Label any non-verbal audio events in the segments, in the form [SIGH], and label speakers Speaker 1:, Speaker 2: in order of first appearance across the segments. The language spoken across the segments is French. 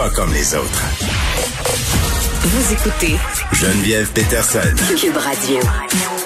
Speaker 1: Pas comme les autres.
Speaker 2: Vous écoutez
Speaker 1: Geneviève Peterson.
Speaker 2: Cube Radio.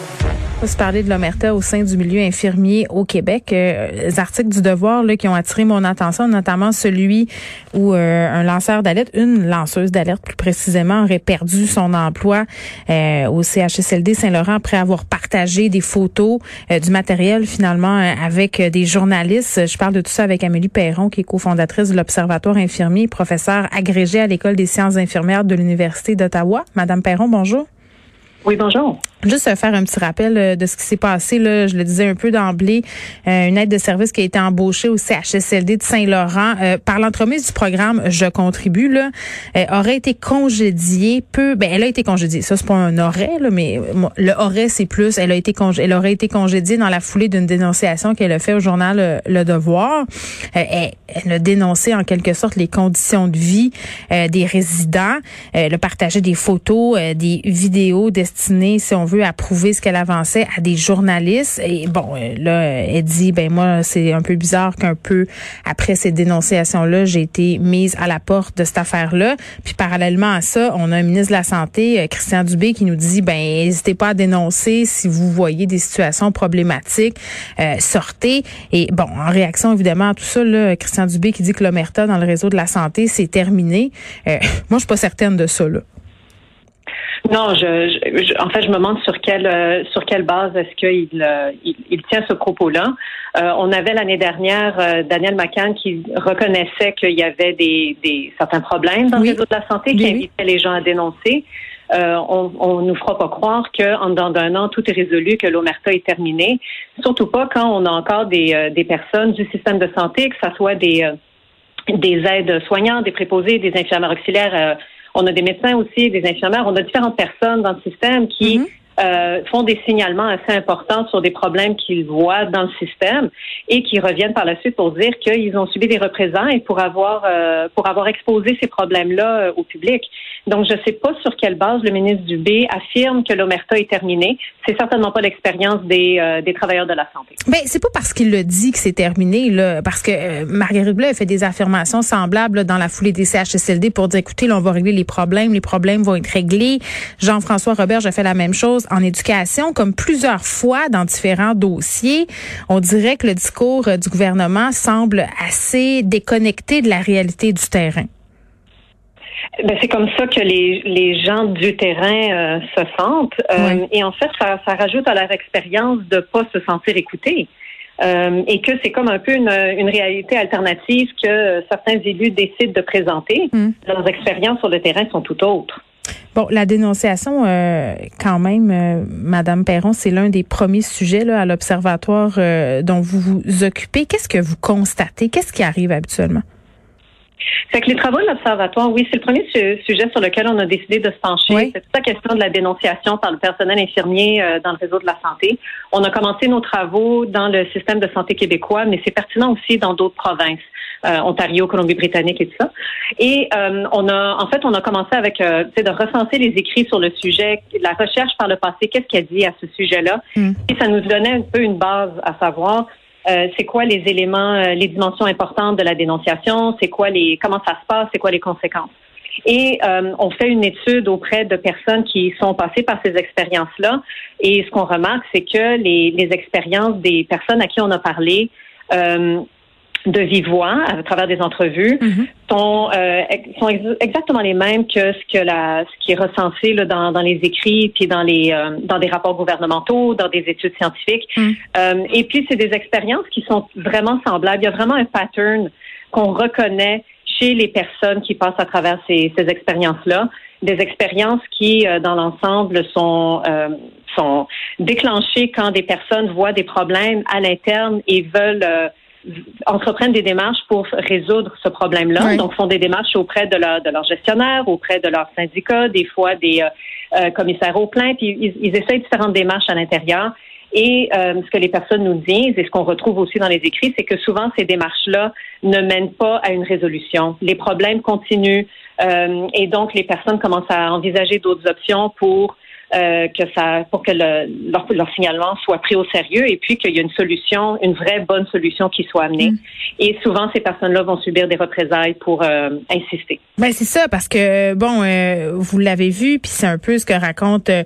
Speaker 3: Se parler de l'omerta au sein du milieu infirmier au Québec. Euh, les articles du Devoir là, qui ont attiré mon attention, notamment celui où euh, un lanceur d'alerte, une lanceuse d'alerte plus précisément, aurait perdu son emploi euh, au CHSLD Saint-Laurent après avoir partagé des photos du matériel finalement avec des journalistes. Je parle de tout ça avec Amélie Perron, qui est cofondatrice de l'Observatoire infirmier, professeure agrégée à l'École des sciences infirmières de l'Université d'Ottawa. Madame Perron, bonjour.
Speaker 4: Oui, bonjour.
Speaker 3: Juste faire un petit rappel euh, de ce qui s'est passé. Là, je le disais un peu d'emblée, euh, une aide de service qui a été embauchée au CHSLD de Saint-Laurent euh, par l'entremise du programme Je contribue là, aurait été congédiée peu. Ben, elle a été congédiée. Ça c'est pas un aurait là, mais le aurait c'est plus. Elle a été elle aurait été congédiée dans la foulée d'une dénonciation qu'elle a fait au journal Le Devoir. Elle, elle, a dénoncé en quelque sorte les conditions de vie des résidents. Elle a partagé des photos, des vidéos si on veut à ce qu'elle avançait à des journalistes. Et bon, euh, là, elle dit, ben moi, c'est un peu bizarre qu'un peu après ces dénonciations-là, j'ai été mise à la porte de cette affaire-là. Puis parallèlement à ça, on a un ministre de la Santé, euh, Christian Dubé, qui nous dit, ben n'hésitez pas à dénoncer si vous voyez des situations problématiques, euh, sortez. Et bon, en réaction évidemment à tout ça, là, Christian Dubé qui dit que l'omerta dans le réseau de la santé, c'est terminé. [LAUGHS] moi, je suis pas certaine de ça. Là.
Speaker 4: Non, je, en fait, je me demande sur quelle euh, sur quelle base est-ce qu'il euh, il, tient ce propos-là. Euh, on avait l'année dernière Daniel McCann qui reconnaissait qu'il y avait des, des certains problèmes dans le réseau de la santé, qui invitait les gens à dénoncer. on, on nous fera pas croire qu'en dedans d'un an, tout est résolu, que l'omerta est terminé. Surtout pas quand on a encore des, des personnes du système de santé, que ce soit des des aides soignants, des préposés, des infirmières auxiliaires on a des médecins aussi, des infirmières, on a différentes personnes dans le système qui mhm. Euh, font des signalements assez importants sur des problèmes qu'ils voient dans le système et qui reviennent par la suite pour dire qu'ils ont subi des représailles pour avoir euh, pour avoir exposé ces problèmes-là euh, au public. Donc, je ne sais pas sur quelle base le ministre Dubé affirme que l'omerta est terminé. C'est certainement pas l'expérience des, euh, des travailleurs de la santé.
Speaker 3: Ben, c'est pas parce qu'il le dit que c'est terminé, là, parce que euh, Marguerite Bleu a fait des affirmations semblables dans la foulée des CHSLD pour dire, écoutez, là, on va régler les problèmes, les problèmes vont être réglés. Jean-François Robert a fait la même chose en éducation, comme plusieurs fois dans différents dossiers. On dirait que le discours euh, du gouvernement semble assez déconnecté de la réalité du terrain.
Speaker 4: Ben, c'est comme ça que les, les gens du terrain euh, se sentent. Euh, et en fait, ça, ça, rajoute à leur expérience de pas se sentir écoutés. Euh, et que c'est comme un peu une, une, réalité alternative que certains élus décident de présenter. Mm. Leurs expériences sur le terrain sont tout autres.
Speaker 3: Bon, la dénonciation, quand même, Madame Perron, c'est l'un des premiers sujets là, à l'observatoire dont vous vous occupez. Qu'est-ce que vous constatez? Qu'est-ce qui arrive habituellement?
Speaker 4: Fait que les travaux de l'Observatoire, oui, c'est le premier sujet sur lequel on a décidé de se pencher. C'est toute la question de la dénonciation par le personnel infirmier euh, dans le réseau de la santé. On a commencé nos travaux dans le système de santé québécois, mais c'est pertinent aussi dans d'autres provinces. Euh, Ontario, Colombie-Britannique et tout ça. Et euh, on a, en fait, on a commencé avec, euh, de recenser les écrits sur le sujet, la recherche par le passé, qu'est-ce qu'elle dit à ce sujet-là. Hmm. Et ça nous donnait un peu une base à savoir euh, c'est quoi les éléments, euh, les dimensions importantes de la dénonciation, c'est quoi les, comment ça se passe, c'est quoi les conséquences? Et euh, on fait une étude auprès de personnes qui sont passées par ces expériences-là. Et ce qu'on remarque, c'est que les, les, expériences des personnes à qui on a parlé de vive voix à travers des entrevues mm-hmm. sont, euh, sont exactement les mêmes que ce que la ce qui est recensé là, dans, dans les écrits puis dans les euh, dans des rapports gouvernementaux, dans des études scientifiques. Mm. Euh, et puis c'est des expériences qui sont vraiment semblables. Il y a vraiment un pattern qu'on reconnaît chez les personnes qui passent à travers ces, ces expériences-là, des expériences qui, dans l'ensemble, sont sont déclenchées quand des personnes voient des problèmes à l'interne et veulent entreprennent des démarches pour résoudre ce problème-là. Donc, font des démarches auprès de leur, de leur gestionnaire, auprès de leur syndicat, des fois des euh, commissaires aux plaintes. Ils, ils essayent différentes démarches à l'intérieur. Et euh, ce que les personnes nous disent et ce qu'on retrouve aussi dans les écrits, c'est que souvent ces démarches-là ne mènent pas à une résolution. Les problèmes continuent euh, et donc les personnes commencent à envisager d'autres options pour euh, que ça, pour que le, leur, leur, signalement soit pris au sérieux et puis qu'il y ait une solution, une vraie bonne solution qui soit amenée. Mm. Et souvent, ces personnes-là vont subir des représailles pour euh, insister.
Speaker 3: Ben c'est ça, parce que bon, euh, vous l'avez vu, puis c'est un peu ce que raconte euh,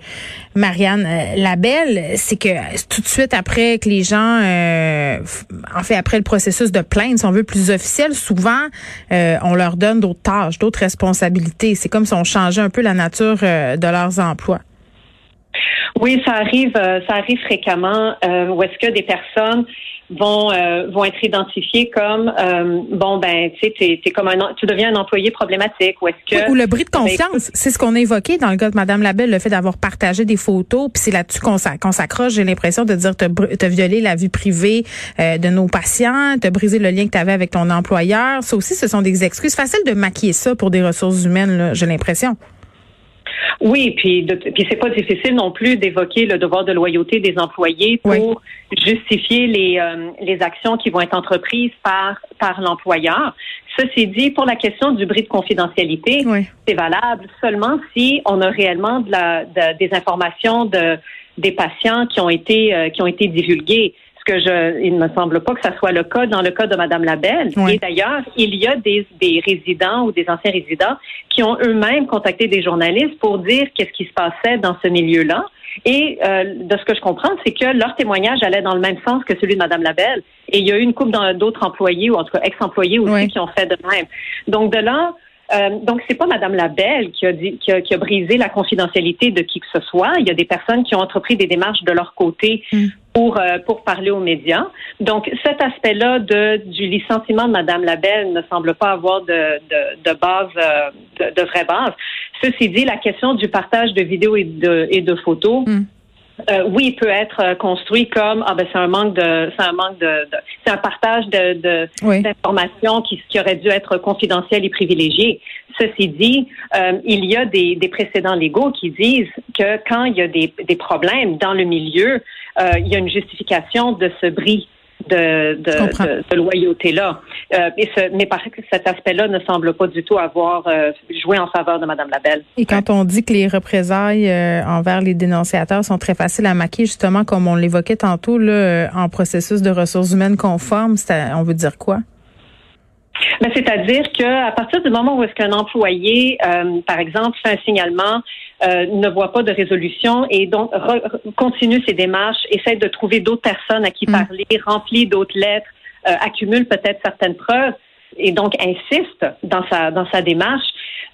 Speaker 3: Marianne Labelle, c'est que tout de suite après que les gens, en fait après le processus de plainte, si on veut plus officiel, souvent on leur donne d'autres tâches, d'autres responsabilités. C'est comme si on changeait un peu la nature de leurs emplois.
Speaker 4: Oui, ça arrive, euh, ça arrive fréquemment. Euh, où est-ce que des personnes vont euh, vont être identifiées comme bon ben tu sais t'es, comme un tu deviens un employé problématique ou est-ce que
Speaker 3: ou le bris de ben, confiance. c'est ce qu'on a évoqué dans le cas de Madame Labelle le fait d'avoir partagé des photos puis c'est là-dessus qu'on, s'accroche. J'ai l'impression de dire t'as, t'as violé la vie privée de nos patients t'as brisé le lien que t'avais avec ton employeur. Ça aussi ce sont des excuses. Faciles de maquiller ça pour des ressources humaines là, j'ai l'impression
Speaker 4: oui, puis, de, puis c'est pas difficile non plus d'évoquer le devoir de loyauté des employés pour justifier les, euh, les actions qui vont être entreprises par, par l'employeur. Ceci dit, pour la question du bris de confidentialité, c'est valable seulement si on a réellement de la, des informations de, des patients qui ont été, euh, qui ont été divulguées que je, il ne me semble pas que ça soit le cas dans le cas de Madame Labelle. Et d'ailleurs, il y a des, des résidents ou des anciens résidents qui ont eux-mêmes contacté des journalistes pour dire qu'est-ce qui se passait dans ce milieu-là. Et euh, de ce que je comprends, c'est que leur témoignage allait dans le même sens que celui de Madame Labelle. Et il y a eu une couple d'autres employés, ou en tout cas ex-employés aussi, qui ont fait de même. Donc de là, euh, donc, c'est pas Madame Labelle qui a, dit, qui a, qui, a, brisé la confidentialité de qui que ce soit. Il y a des personnes qui ont entrepris des démarches de leur côté mm pour, euh, pour parler aux médias. Donc, cet aspect-là du licenciement de Mme Labelle ne semble pas avoir de, base, euh, de, vraie base. Ceci dit, la question du partage de vidéos et de, et de photos, hmm. Euh, oui, il peut être construit comme ah ben c'est un manque de c'est un manque de, c'est un partage de d'informations qui, qui aurait dû être confidentiel et privilégié. Ceci dit, il y a des, des précédents légaux qui disent que quand il y a des, des problèmes dans le milieu, euh, il y a une justification de ce bris de, de, loyauté-là. Euh, mais par cet aspect-là ne semble pas du tout avoir euh, joué en faveur de Mme Labelle.
Speaker 3: Et quand on dit que les représailles envers les dénonciateurs sont très faciles à maquiller, justement, comme on l'évoquait tantôt, là, en processus de ressources humaines conformes, on veut dire quoi?
Speaker 4: Ben, c'est-à-dire qu'à partir du moment où est-ce qu'un employé, par exemple, fait un signalement euh, ne voit pas de résolution et donc continue ses démarches, essaie de trouver d'autres personnes à qui mm. parler, remplit d'autres lettres, euh, accumule peut-être certaines preuves et donc insiste dans sa dans sa démarche.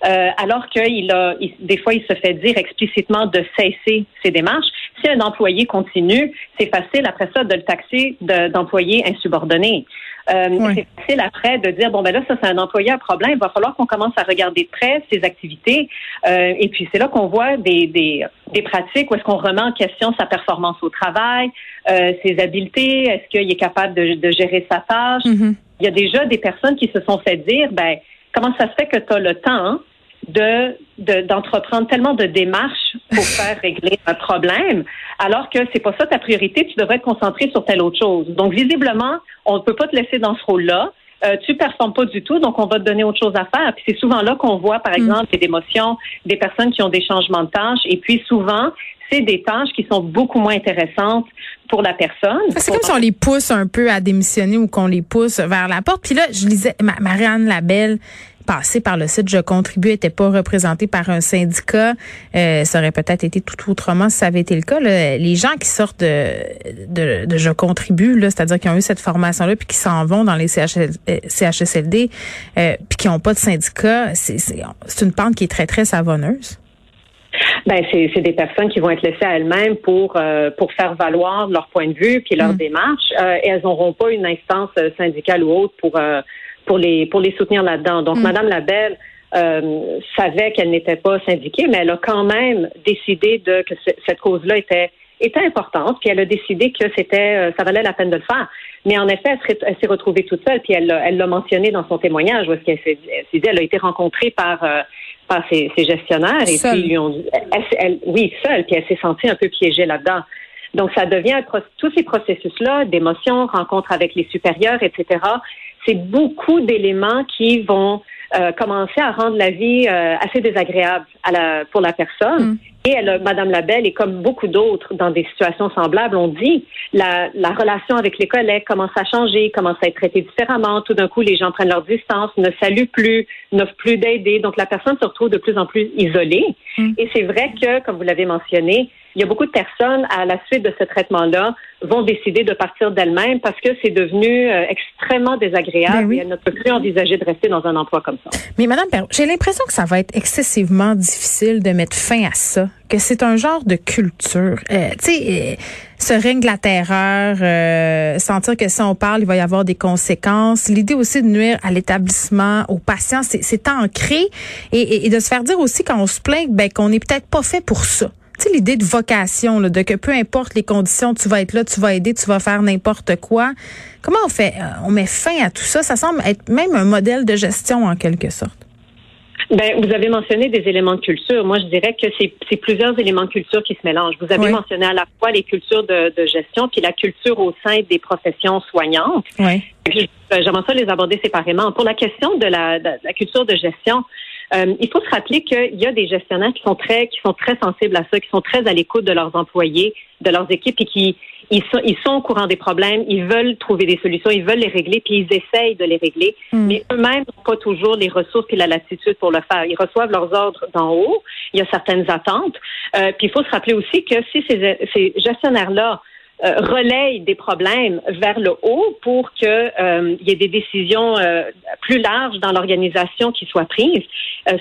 Speaker 4: Euh, alors qu'il a, des fois, il se fait dire explicitement de cesser ses démarches. Si un employé continue, c'est facile après ça de le taxer d'employé insubordonné. Euh, c'est facile après de dire bon ben là ça c'est un employé à problème, il va falloir qu'on commence à regarder de près ses activités euh, et puis c'est là qu'on voit des, des, des pratiques où est-ce qu'on remet en question sa performance au travail, euh, ses habiletés, est-ce qu'il est capable de, de, gérer sa tâche? Mm-hmm. Il y a déjà des personnes qui se sont fait dire ben comment ça se fait que tu as le temps de d'entreprendre tellement de démarches pour [LAUGHS] faire régler un problème, alors que c'est pas ça ta priorité, tu devrais te concentrer sur telle autre chose. Donc visiblement, on ne peut pas te laisser dans ce rôle-là. Euh, tu performes pas du tout, donc on va te donner autre chose à faire. Puis c'est souvent là qu'on voit, par mm. exemple, des émotions, des personnes qui ont des changements de tâches, et puis souvent, c'est des tâches qui sont beaucoup moins intéressantes pour la personne.
Speaker 3: C'est comme si on les pousse un peu à démissionner ou qu'on les pousse vers la porte. Puis là, je lisais Marianne Labelle passé par le site Je contribue n'était pas représenté par un syndicat. Euh, ça aurait peut-être été tout autrement si ça avait été le cas. Les gens qui sortent de, de, Je contribue, c'est-à-dire qui ont eu cette formation-là puis qui s'en vont dans les CHSLD euh, puis qui n'ont pas de syndicat, c'est une pente qui est très, très savonneuse.
Speaker 4: Ben c'est des personnes qui vont être laissées à elles-mêmes pour euh, pour faire valoir leur point de vue puis leur mm. démarche et elles n'auront pas une instance syndicale ou autre pour pour les pour les soutenir là-dedans. Donc, mm. Madame Labelle euh, savait qu'elle n'était pas syndiquée, mais elle a quand même décidé de que cette cause-là était était importante, puis elle a décidé que c'était, euh, ça valait la peine de le faire. Mais en effet, elle s'est retrouvée toute seule, puis elle, elle l'a mentionné dans son témoignage, où est-ce qu'elle s'est dit, elle a été rencontrée par euh, par ses, gestionnaires et puis ils lui ont dit, elle, oui, seule, puis elle s'est sentie un peu piégée là-dedans. Donc, ça devient tous ces processus-là, d'émotions, rencontres avec les supérieurs, etc. C'est beaucoup d'éléments qui vont euh, commencer à rendre la vie euh, assez désagréable à la, pour la personne. Mm. Et elle, Madame Labelle, et comme beaucoup d'autres dans des situations semblables, on dit la, la relation avec les collègues commence à changer, commence à être traitée différemment. Tout d'un coup, les gens prennent leur distance, ne saluent plus, n'offrent plus d'aider. Donc, la personne se retrouve de plus en plus isolée. Mm. Et c'est vrai que, comme vous l'avez mentionné, il y a beaucoup de personnes à la suite de ce traitement-là vont décider de partir d'elles-mêmes parce que c'est devenu euh, extrêmement désagréable ben et elles ne peuvent plus envisager de rester dans un emploi comme ça.
Speaker 3: Mais Madame Perrault, j'ai l'impression que ça va être excessivement difficile de mettre fin à ça, que c'est un genre de culture. Euh, tu sais, euh, ce règne de la terreur, sentir que si on parle, il va y avoir des conséquences. L'idée aussi de nuire à l'établissement, aux patients, c'est ancré et, et, de se faire dire aussi quand on se plaint ben, qu'on n'est peut-être pas fait pour ça l'idée de vocation, là, de que peu importe les conditions, tu vas être là, tu vas aider, tu vas faire n'importe quoi. Comment on fait, euh, on met fin à tout ça? Ça semble être même un modèle de gestion en quelque sorte.
Speaker 4: Ben, vous avez mentionné des éléments de culture. Moi, je dirais que c'est plusieurs éléments de culture qui se mélangent. Vous avez mentionné à la fois les cultures de, gestion, puis la culture au sein des professions soignantes.
Speaker 3: Oui.
Speaker 4: J'aimerais ça les aborder séparément. Pour la question de la, de la culture de gestion, euh, il faut se rappeler qu'il y a des gestionnaires qui sont très qui sont très sensibles à ça, qui sont très à l'écoute de leurs employés, de leurs équipes et qui ils sont, ils sont au courant des problèmes, ils veulent trouver des solutions, ils veulent les régler, puis ils essayent de les régler, hmm. mais eux-mêmes n'ont pas toujours les ressources et la latitude pour le faire. Ils reçoivent leurs ordres d'en haut, il y a certaines attentes, euh, puis il faut se rappeler aussi que si ces, ces gestionnaires-là euh, relaye des problèmes vers le haut pour qu'il euh, y ait des décisions euh, plus larges dans l'organisation qui soient prises.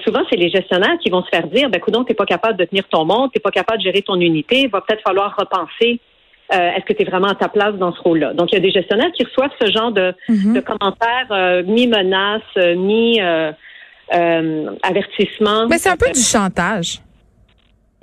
Speaker 4: souvent, c'est les gestionnaires qui vont se faire dire, ben, tu t'es pas capable de tenir ton monde, t'es pas capable de gérer ton unité, il va peut-être falloir repenser est-ce que tu es vraiment à ta place dans ce rôle-là? Donc, il y a des gestionnaires qui reçoivent ce genre de, mm-hmm. de commentaires mi-menace, mi-avertissement.
Speaker 3: Mais c'est un peu du chantage.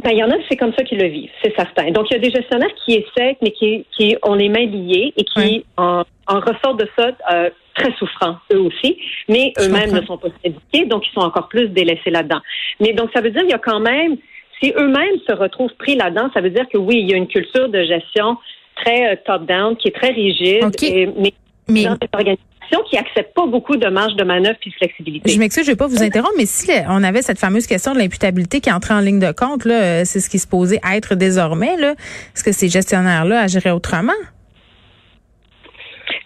Speaker 4: Ben, il y en a, c'est comme ça qu'ils le vivent, c'est certain. Donc, il y a des gestionnaires qui essaient, mais qui, qui ont les mains liées et qui en, en, ressortent de ça euh, très souffrants, eux aussi, mais eux-mêmes ne sont pas syndiqués, donc ils sont encore plus délaissés là-dedans. Mais donc, ça veut dire qu'il y a quand même, si eux-mêmes se retrouvent pris là-dedans, ça veut dire que oui, il y a une culture de gestion très euh, top-down, qui est très rigide, et, mais, mais dans cette organisation qui accepte pas beaucoup de marge de manœuvre puis de flexibilité.
Speaker 3: Je m'excuse, je vais pas vous interrompre, mais si on avait cette fameuse question de l'imputabilité qui entrait en ligne de compte, là, euh, c'est ce qui se posait être désormais, là. Est-ce que ces gestionnaires-là agiraient autrement?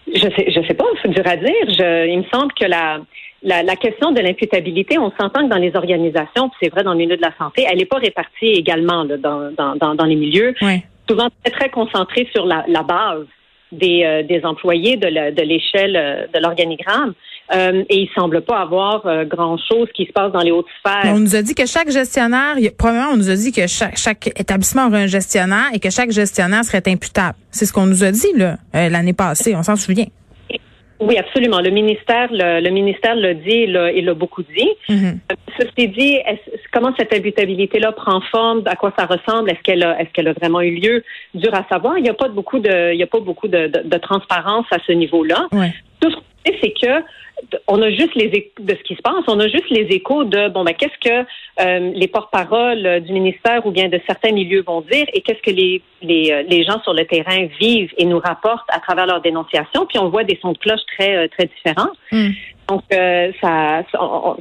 Speaker 4: Je sais, je sais pas, c'est dur à dire. Je, il me semble que la, la, question de l'imputabilité, on s'entend que dans les organisations, c'est vrai dans le milieu de la santé, elle n'est pas répartie également là, dans, dans, dans, les milieux. Souvent très, très concentrée sur la, la base des, euh, des employés de l'échelle euh, de l'organigramme. Euh, et il semble pas avoir euh, grand-chose qui se passe dans les hautes sphères.
Speaker 3: On nous a dit que chaque gestionnaire, premièrement, on nous a dit que chaque, chaque établissement aurait un gestionnaire et que chaque gestionnaire serait imputable. C'est ce qu'on nous a dit là l'année passée, on s'en souvient.
Speaker 4: Oui, absolument. Le ministère, le, ministère l'a dit et l'a beaucoup dit. Mm-hmm. Ceci dit, comment cette imputabilité-là prend forme, à quoi ça ressemble, est-ce qu'elle a, est-ce qu'elle a vraiment eu lieu, dur à savoir. Il n'y a pas beaucoup de, il y a pas beaucoup de, de, transparence à ce niveau-là. Tout ce qu'on sait, c'est que on a juste les de ce qui se passe, on a juste les échos de bon ben qu'est-ce que euh, les porte-paroles du ministère ou bien de certains milieux vont dire et qu'est-ce que les, les, euh, les gens sur le terrain vivent et nous rapportent à travers leurs dénonciations, puis on voit des sons de cloche très euh, très différents. Hmm. Donc ça,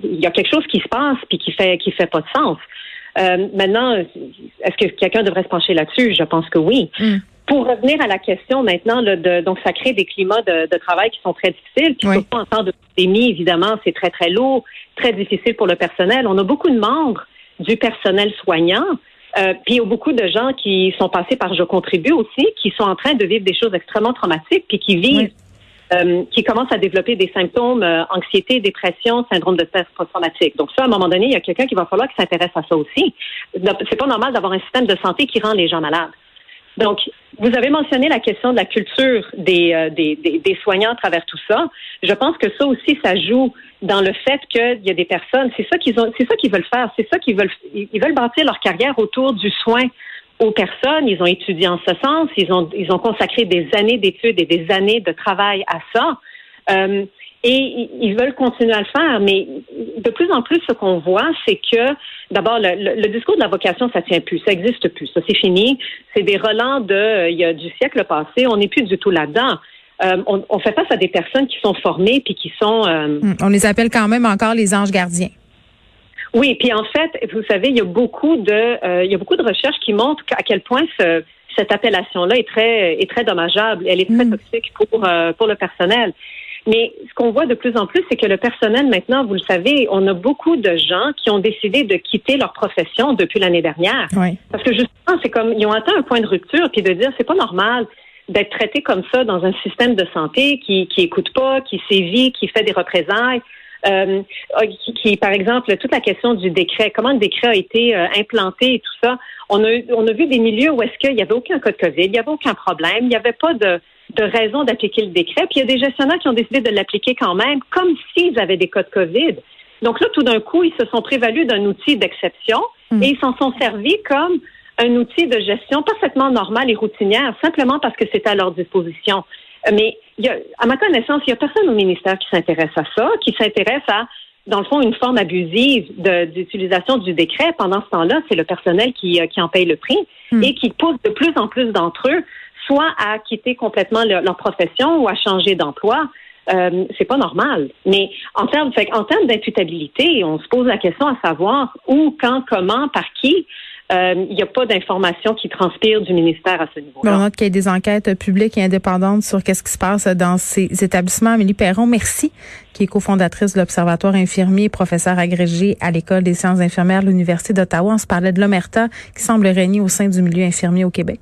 Speaker 4: il y a quelque chose qui se passe puis qui fait qui fait pas de sens. maintenant, est-ce que quelqu'un devrait se pencher là-dessus? Je pense que oui. Hmm. Pour revenir à la question maintenant, de, donc ça crée des climats de, travail qui sont très difficiles. Puis surtout en temps de pandémie, évidemment, c'est très très lourd, très difficile pour le personnel. On a beaucoup de membres du personnel soignant. Euh, puis il y a beaucoup de gens qui sont passés par Je contribue aussi, qui sont en train de vivre des choses extrêmement traumatiques, puis qui vivent, euh, qui commencent à développer des symptômes euh, anxiété, dépression, syndrome de stress post-traumatique. Donc ça, à un moment donné, il y a quelqu'un qui va falloir qui s'intéresse à ça aussi. C'est pas normal d'avoir un système de santé qui rend les gens malades. Donc, vous avez mentionné la question de la culture des, euh, des, des, soignants à travers tout ça. Je pense que ça aussi, ça joue dans le fait qu'il y a des personnes, c'est ça qu'ils ont, c'est ça qu'ils veulent faire, c'est ça qu'ils veulent, ils veulent bâtir leur carrière autour du soin aux personnes. Ils ont étudié en ce sens. Ils ont, ils ont consacré des années d'études et des années de travail à ça. Euh, et ils veulent continuer à le faire, mais de plus en plus, ce qu'on voit, c'est que d'abord, le, discours de la vocation, ça tient plus, ça n'existe plus, ça c'est fini. C'est des relents de il y a du siècle passé, on n'est plus du tout là-dedans. Euh, on, fait face à des personnes qui sont formées puis qui sont.
Speaker 3: Euh, hum, on les appelle quand même encore les anges gardiens.
Speaker 4: Oui, puis en fait, vous savez, il y a beaucoup de, euh, il y a beaucoup de recherches qui montrent à quel point cette appellation-là est très, est très dommageable. Elle est très hum. toxique pour pour le personnel. Mais ce qu'on voit de plus en plus, c'est que le personnel, maintenant, vous le savez, on a beaucoup de gens qui ont décidé de quitter leur profession depuis l'année dernière. Parce que justement, c'est comme, ils ont atteint un point de rupture, puis de dire, c'est pas normal d'être traité comme ça dans un système de santé qui, qui écoute pas, qui sévit, qui fait des représailles. Euh, qui, par exemple, toute la question du décret, comment le décret a été euh, implanté et tout ça. On a, on a vu des milieux où est-ce qu'il n'y avait aucun cas de COVID, il n'y avait aucun problème, il n'y avait pas de, de raison d'appliquer le décret. Puis il y a des gestionnaires qui ont décidé de l'appliquer quand même, comme s'ils avaient des cas de COVID. Donc là, tout d'un coup, ils se sont prévalus d'un outil d'exception hmm. et ils s'en sont servis comme un outil de gestion parfaitement normal et routinière, simplement parce que c'est à leur disposition. Mais il y a, à ma connaissance, il n'y a personne au ministère qui s'intéresse à ça, qui s'intéresse à, dans le fond, une forme abusive d'utilisation du décret. Pendant ce temps-là, c'est le personnel qui, euh, qui en paye le prix hmm. et qui pousse de plus en plus d'entre eux soit à quitter complètement leur, profession ou à changer d'emploi. Euh, c'est pas normal. Mais en termes, fait, en termes d'imputabilité, on se pose la question à savoir où, quand, comment, par qui. Euh, il n'y a pas d'informations qui transpirent du ministère à ce niveau-là.
Speaker 3: On note qu'il y a des enquêtes publiques et indépendantes sur qu'est-ce qui se passe dans ces établissements. Amélie Perron, merci, qui est cofondatrice de l'Observatoire infirmier, professeur agrégé à l'École des sciences infirmières de l'Université d'Ottawa. On se parlait de l'omerta qui semble régner au sein du milieu infirmier au Québec.